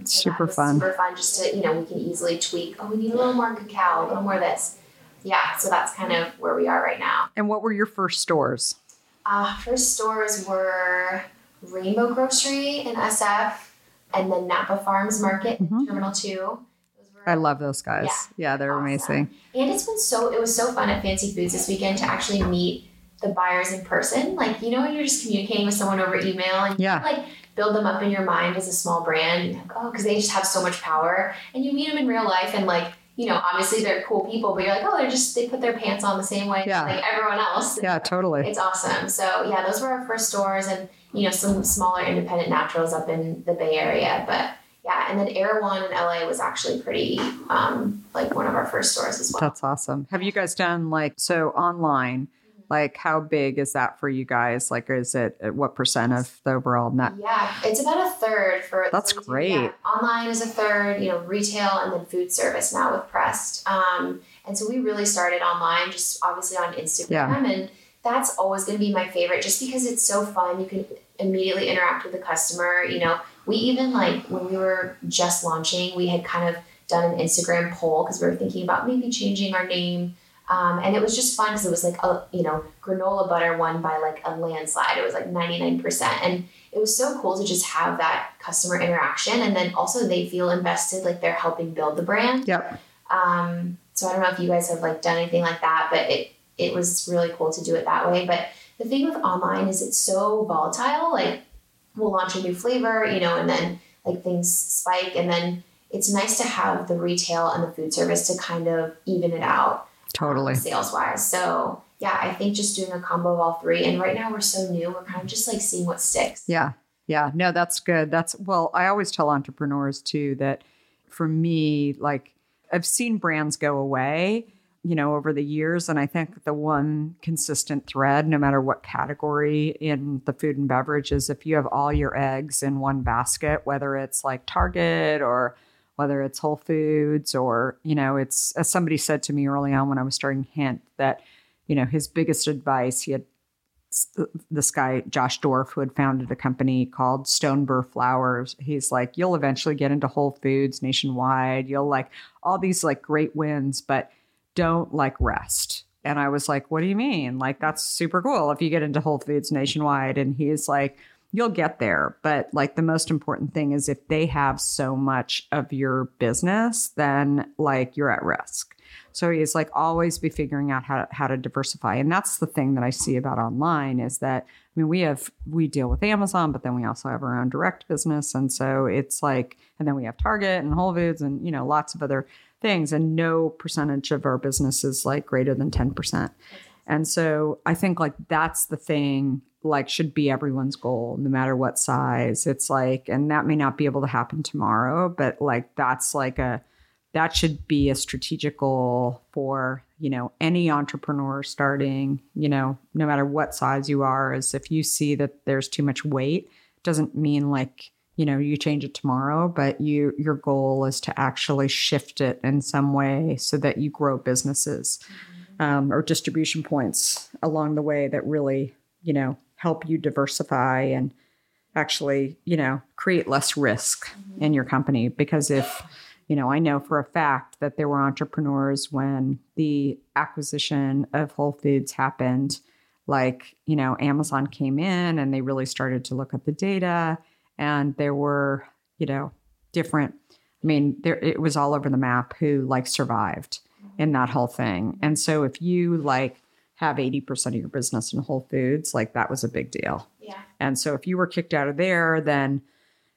it's So super fun. Super fun just to, you know, we can easily tweak, oh we need a little more cacao, a little more of this. Yeah, so that's kind of where we are right now. And what were your first stores? Uh, first stores were Rainbow Grocery in SF and then Napa Farms Market Mhm. Terminal 2. I love those guys. Yeah. Yeah, they're Awesome. amazing. And it's been so it was so fun at Fancy Foods this weekend to actually meet the buyers in person. Like you know when you're just communicating with someone over email and Yeah. you like build them up in your mind as a small brand. Like, oh, because they just have so much power. And you meet them in real life and like you know, obviously they're cool people, but you're like, oh, they're just they put their pants on the same way Yeah. like everyone else. Yeah, totally. It's awesome. So yeah, those were our first stores, and you know, some smaller independent naturals up in the Bay Area, but. Yeah, and then Erewhon in LA was actually pretty, um, like one of our first stores as well. That's awesome. Have you guys done like so online? Like, how big is that for you guys? Like, is it uh, what percent of the overall net? Yeah, it's about a third for. That's great. yeah, online is a third, you know, retail and then food service now with Pressed. Um, and so we really started online, just obviously on Instagram, Yeah. and that's always going to be my favorite, just because it's so fun. You can immediately interact with the customer. You know, we even like when we were just launching, we had kind of done an Instagram poll because we were thinking about maybe changing our name. Um, and it was just fun because it was like a you know granola butter won by like a landslide. It was like ninety nine percent, and it was so cool to just have that customer interaction, and then also they feel invested, like they're helping build the brand. Yep. Um, so I don't know if you guys have like done anything like that, but it it was really cool to do it that way. But the thing with online is it's so volatile. Like we'll launch a new flavor, you know, and then like things spike, and then it's nice to have the retail and the food service to kind of even it out Totally. Um, sales wise. So yeah, I think just doing a combo of all three. And right now we're so new, we're kind of just like seeing what sticks. Yeah. Yeah. No, that's good. That's well, I always tell entrepreneurs too that for me, like I've seen brands go away, you know, over the years. And I think the one consistent thread, no matter what category in the food and beverage, is if you have all your eggs in one basket, whether it's like Target or whether it's Whole Foods or, you know, it's as somebody said to me early on when I was starting Hint that, you know, his biggest advice, he had this guy Josh Dorf, who had founded a company called Stoneburr Flowers. He's like, you'll eventually get into Whole Foods nationwide. You'll like all these like great wins, but don't like rest. And I was like, what do you mean? Like that's super cool if you get into Whole Foods nationwide. And he's like, you'll get there, but like the most important thing is if they have so much of your business, then like you're at risk. So he's like always be figuring out how to, how to diversify. And that's the thing that I see about online is that I mean we have we deal with Amazon, but then we also have our own direct business and so it's like and then we have Target and Whole Foods and you know lots of other things and no percentage of our business is like greater than 10%. And so I think like that's the thing like should be everyone's goal no matter what size. It's like and that may not be able to happen tomorrow, but like that's like a that should be a strategic goal for you know any entrepreneur starting you know no matter what size you are is if you see that there's too much weight doesn't mean like you know you change it tomorrow but you your goal is to actually shift it in some way so that you grow businesses mm-hmm. Um, or distribution points along the way that really you know help you diversify and actually you know create less risk in your company. Because if you know, I know for a fact that there were entrepreneurs when the acquisition of Whole Foods happened, like, you know, Amazon came in and they really started to look at the data and there were, you know, different I mean, there it was all over the map who like survived in that whole thing. And so if you like have 80% of your business in Whole Foods, like that was a big deal. Yeah. And so if you were kicked out of there, then,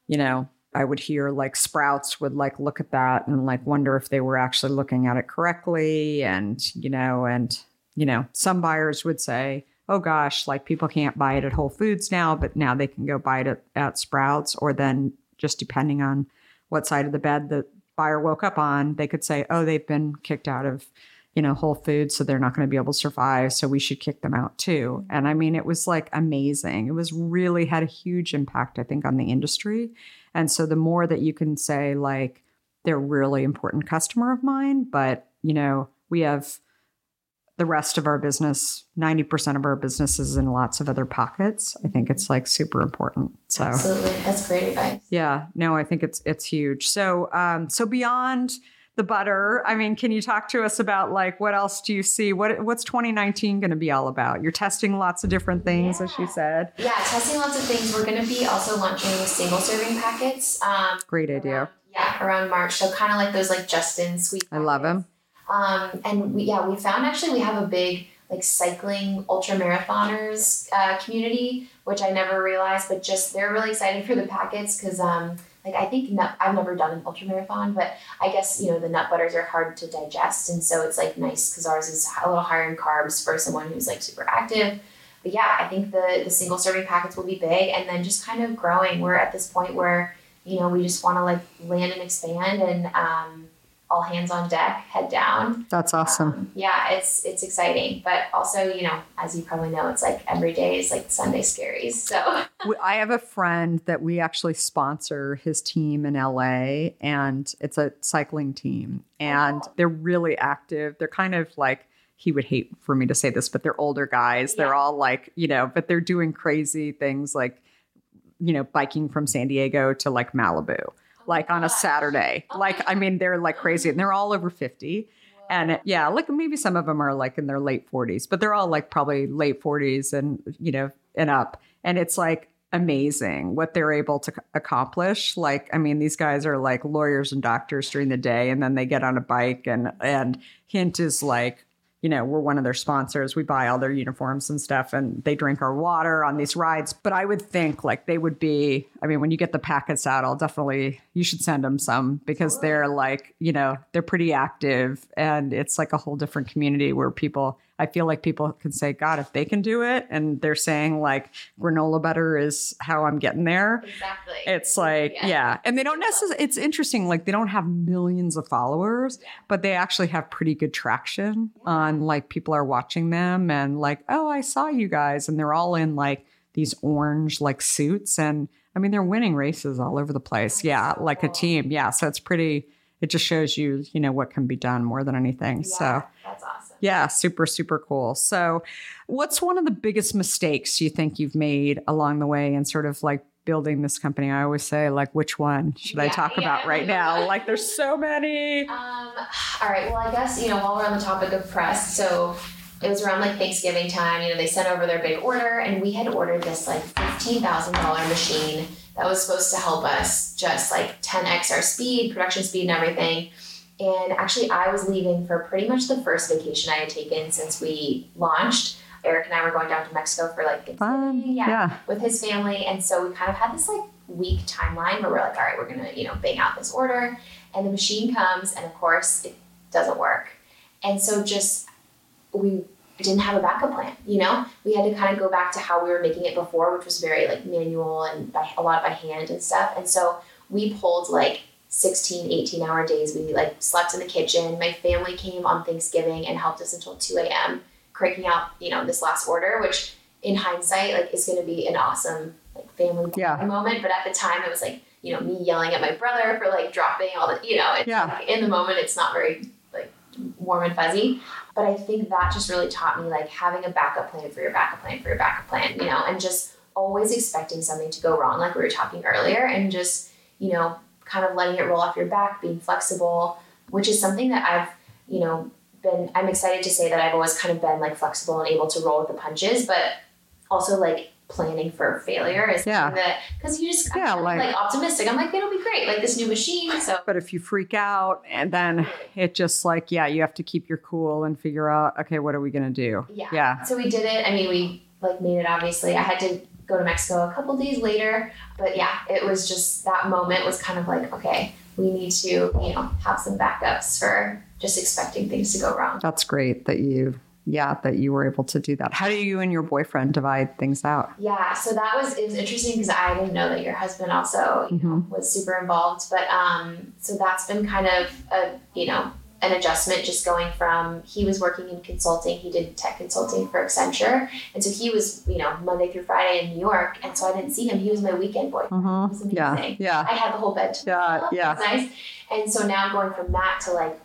you know, I would hear like Sprouts would like look at that and like wonder if they were actually looking at it correctly. And, you know, and, you know, some buyers would say, oh gosh, like people can't buy it at Whole Foods now, but now they can go buy it at, at Sprouts. Or then just depending on what side of the bed the buyer woke up on, they could say, oh, they've been kicked out of, you know, Whole Foods, so they're not going to be able to survive. So we should kick them out too. And I mean, it was like amazing. It was really had a huge impact, I think, on the industry. And so the more that you can say, like, they're really important customer of mine, but, you know, we have the rest of our business, 90% of our business is in lots of other pockets. I think it's like super important. So Absolutely. That's great advice. yeah, no, I think it's it's huge. So um so beyond the butter, I mean, can you talk to us about like what else do you see? What what's 2019 going to be all about? You're testing lots of different things, as you said. Yeah, testing lots of things. We're going to be also launching single serving packets. Um, Great idea. around- yeah, around March. So kind of like those like Justin sweet. I love packets. Um, and we, yeah, we found actually we have a big like cycling ultra marathoners uh, community, which I never realized, but just they're really excited for the packets because um, like I think nut, I've never done an ultra marathon, but I guess you know the nut butters are hard to digest, and so it's like nice because ours is a little higher in carbs for someone who's like super active. But yeah, I think the the single serving packets will be big, and then just kind of growing. We're at this point where you know we just want to like land and expand, and um, all hands on deck, head down. That's awesome. Um, yeah, it's it's exciting, but also you know, as you probably know, it's like every day is like Sunday scaries. So I have a friend that we actually sponsor his team in LA, and it's a cycling team, and Oh. they're really active. They're kind of like he would hate for me to say this, but they're older guys. They're all like you know, but they're doing crazy things like you know, biking from San Diego to like Malibu, like on a. Saturday. Like I mean, they're like crazy, and they're all over fifty. And yeah, like maybe some of them are like in their late 40s, but they're all like probably late 40s and, you know, and up. And it's like amazing what they're able to accomplish. Like, I mean, these guys are like lawyers and doctors during the day, and then they get on a bike. And, and Hint is like, you know, we're one of their sponsors. We buy all their uniforms and stuff, and they drink our water on these rides. But I would think like they would be, I mean, when you get the packets out, I'll definitely, you should send them some because they're like, you know, they're pretty active and it's like a whole different community where people, I feel like people can say, God, if they can do it, and they're saying like granola butter is how I'm getting there. exactly, It's like, yeah. And they don't necessarily, it's interesting. Like, they don't have millions of followers, but they actually have pretty good traction on like people are watching them and like, oh, I saw you guys. And they're all in like these orange like suits. And I mean, they're winning races all over the place. Yeah. Like a team. Yeah. So it's pretty, it just shows you, you know, what can be done more than anything. Yeah, So, that's awesome. Yeah, super, super cool. So, what's one of the biggest mistakes you think you've made along the way in sort of like building this company? I always say, like, which one should I talk yeah. about right now? Like, there's so many. Um, all right. Well, I guess you know while we're on the topic of press, so it was around like Thanksgiving time. You know, they sent over their big order, and we had ordered this like fifteen thousand dollar machine that was supposed to help us just like ten x our speed, production speed, and everything. And actually, I was leaving for pretty much the first vacation I had taken since we launched. Eric and I were going down to Mexico for like Fun. Thanksgiving, Yeah. with his family. And so we kind of had this like week timeline where we're like, all right, we're gonna, you know, bang out this order. And the machine comes, and of course, it doesn't work. And so just we didn't have a backup plan, you know? We had to kind of go back to how we were making it before, which was very like manual and by a lot by hand and stuff. And so we pulled like 16, 18 hour days. We like slept in the kitchen. My family came on Thanksgiving and helped us until 2 a.m. cranking out, you know, this last order, which in hindsight, like is gonna be an awesome like family Yeah. moment. But at the time it was like, you know, me yelling at my brother for like dropping all the you know, it's Yeah. like, in the moment it's not very like warm and fuzzy. But I think that just really taught me like having a backup plan for your backup plan for your backup plan, you know, and just always expecting something to go wrong, like we were talking earlier, and just, you know, kind of letting it roll off your back, being flexible, which is something that I've, you know, been, I'm excited to say that I've always kind of been like flexible and able to roll with the punches, but also like planning for failure is Yeah. that, because you just, I'm Yeah, like- like optimistic. I'm like, it'll be great, like this new machine. So, But if you freak out and then it just like, yeah, you have to keep your cool and figure out, okay, what are we to do? Yeah. Yeah. So we did it. I mean, we like made it obviously. I had to go to Mexico a couple days later, but yeah, it was just that moment was kind of like, okay, we need to, you know, have some backups for just expecting things to go wrong. That's great that you, yeah, that you were able to do that. How do you and your boyfriend divide things out? Yeah, so that was it was interesting because I didn't know that your husband also you know, was super involved. But um, so that's been kind of a you know an adjustment just going from he was working in consulting, he did tech consulting for Accenture, and so he was you know Monday through Friday in New York, and so I didn't see him. He was my weekend boy. Mm-hmm. Amazing. Yeah. Yeah. I had the whole bed. Yeah, yeah. Nice. And so now going from that to like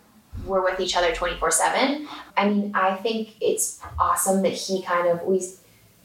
we're with each other 24/7. I mean, I think it's awesome that he kind of we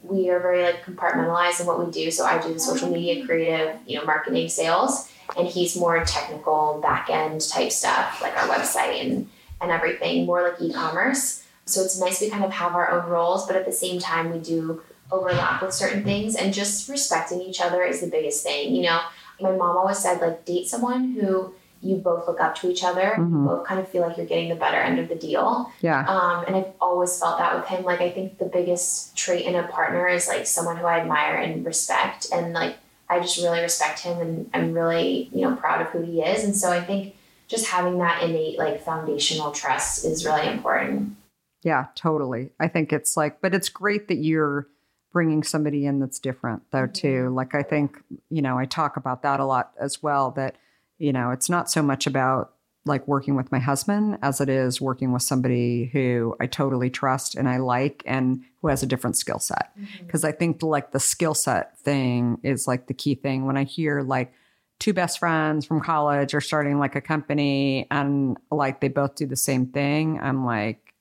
we are very like compartmentalized in what we do. So I do the social media creative, you know, marketing, sales, and he's more technical back end type stuff, like our website and and everything, more like e-commerce. So it's nice we kind of have our own roles, but at the same time we do overlap with certain things and just respecting each other is the biggest thing. You know, my mom always said like date someone who you both look up to each other, you both kind of feel like you're getting the better end of the deal. Yeah. Um, and I've always felt that with him. Like I think the biggest trait in a partner is like someone who I admire and respect and like I just really respect him and I'm really, you know, proud of who he is. And so I think just having that innate like foundational trust is really important. Yeah, totally. I think it's like, but it's great that you're bringing somebody in that's different though mm-hmm. too. Like I think, you know, I talk about that a lot as well that, you know, it's not so much about like working with my husband as it is working with somebody who I totally trust and I like and who has a different skill set. Mm-hmm. Because I think like the skill set thing is like the key thing. When I hear like two best friends from college are starting like a company and like they both do the same thing, I'm like,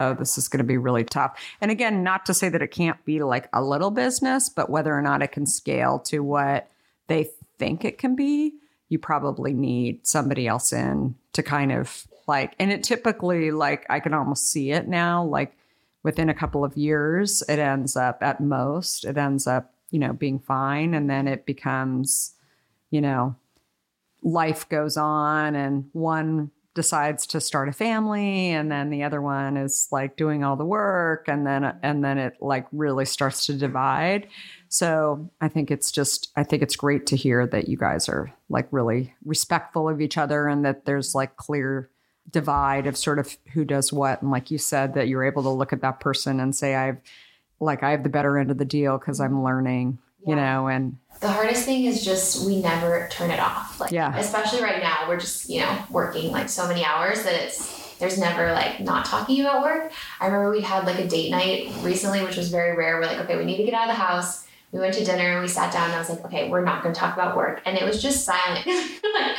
oh, this is going to be really tough. And again, not to say that it can't be like a little business, but whether or not it can scale to what they think it can be you probably need somebody else in to kind of like, and it typically, like, I can almost see it now, like within a couple of years, it ends up at most, it ends up, you know, being fine. And then it becomes, you know, life goes on and one decides to start a family and then the other one is like doing all the work and then and then it like really starts to divide so i think it's just i think it's great to hear that you guys are like really respectful of each other and that there's like clear divide of sort of who does what and like you said that you're able to look at that person and say i've like i have the better end of the deal because i'm learning you know and The hardest thing is just we never turn it off. Like Yeah. especially right now, we're just, you know, working like so many hours that it's there's never like not talking about work. I remember we had like a date night recently, which was very rare. We're like, okay, we need to get out of the house. We went to dinner and we sat down and I was like, okay, we're not gonna talk about work. And it was just silent. like,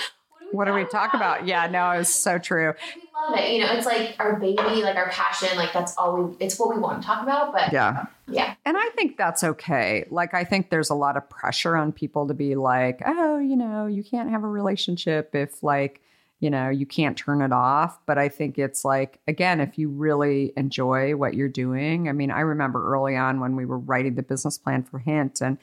what do we talk about yeah no it's so true We love it. You know, it's like our baby, like our passion, like that's all we it's what we want to talk about. But yeah yeah. And I think that's okay. Like, I think there's a lot of pressure on people to be like, oh, you know, you can't have a relationship if, like, you know, you can't turn it off. But I think it's like, again, if you really enjoy what you're doing. I mean, I remember early on when we were writing the business plan for Hint, and,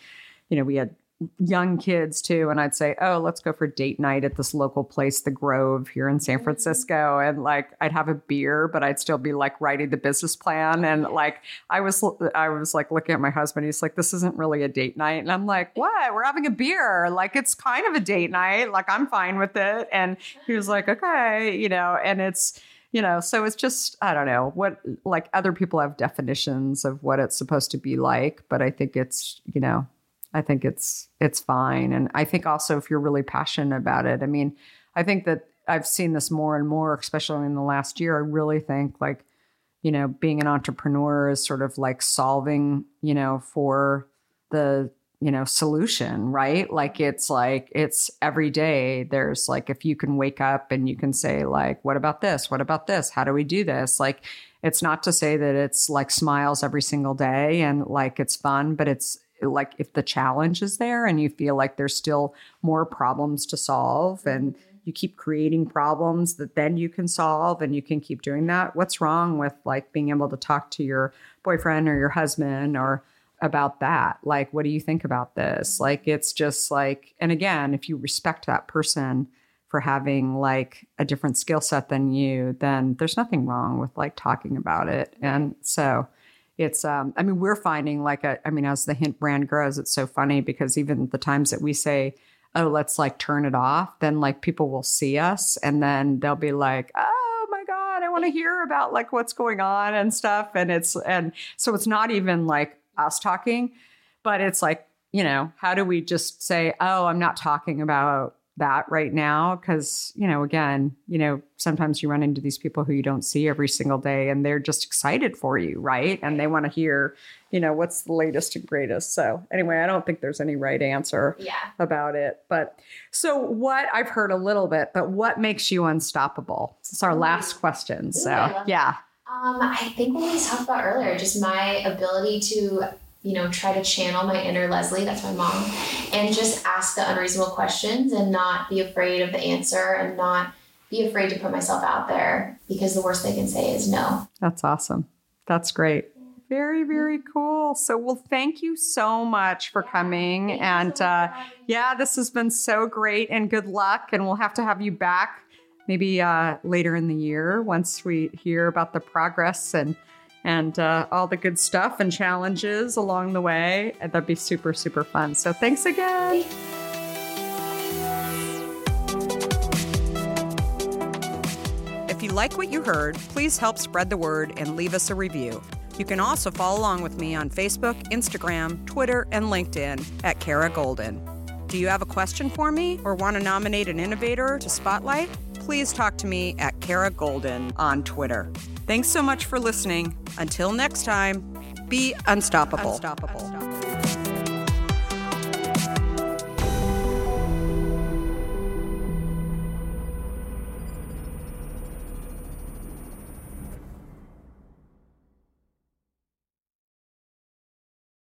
you know, we had young kids too. And I'd say, oh, let's go for date night at this local place, The Grove here in San mm. Francisco. And like, I'd have a beer, but I'd still be like writing the business plan. And like, I was, I was like looking at my husband. He's like, this isn't really a date night. And I'm like, what? We're having a beer. Like, it's kind of a date night. Like, I'm fine with it. And he was like, okay, you know, and it's, you know, so it's just, I don't know what, like, other people have definitions of what it's supposed to be like. But I think it's, you know, I think it's it's fine. And I think also if you're really passionate about it, I mean, I think that I've seen this more and more, especially in the last year. I really think like, you know, being an entrepreneur is sort of like solving, you know, for the, you know, solution, right? Like it's like it's every day there's like if you can wake up and you can say like, what about this? What about this? How do we do this? Like it's not to say that it's like smiles every single day and like it's fun, but it's like if the challenge is there and you feel like there's still more problems to solve and mm-hmm. you keep creating problems that then you can solve and you can keep doing that what's wrong with like being able to talk to your boyfriend or your husband or about that? Like what do you think about this? Mm-hmm. Like it's just like and again if you respect that person for having like a different skill set than you then there's nothing wrong with like talking about it. And so it's um i mean we're finding like a, i mean as the hint brand grows it's so funny because even the times that we say oh let's like turn it off then like people will see us and then they'll be like oh my god i want to hear about like what's going on and stuff and it's and so it's not even like us talking but it's like you know how do we just say oh i'm not talking about that right now because you know again you know sometimes you run into these people who you don't see every single day and they're just excited for you right? And they want to hear you know what's the latest and greatest. So anyway i don't think there's any right answer Yeah. about it. But so what i've heard a little bit but what makes you unstoppable? This is our last question so yeah. Um, I think what we talked about earlier, just my ability to, you know, try to channel my inner Leslie, that's my mom, and just ask the unreasonable questions and not be afraid of the answer and not be afraid to put myself out there because the worst they can say is no. That's awesome. That's great. Very, very cool. So, well, thank you so much for coming. and uh, yeah, this has been so great and good luck. And we'll have to have you back maybe uh, later in the year once we hear about the progress and and uh, all the good stuff and challenges along the way. That'd be super, super fun. So thanks again. If you like what you heard, please help spread the word and leave us a review. You can also follow along with me on Facebook, Instagram, Twitter, and LinkedIn at Kara Goldin. Do you have a question for me or want to nominate an innovator to spotlight? Please talk to me at Kara Goldin on Twitter. Thanks so much for listening. Until next time, be unstoppable. unstoppable.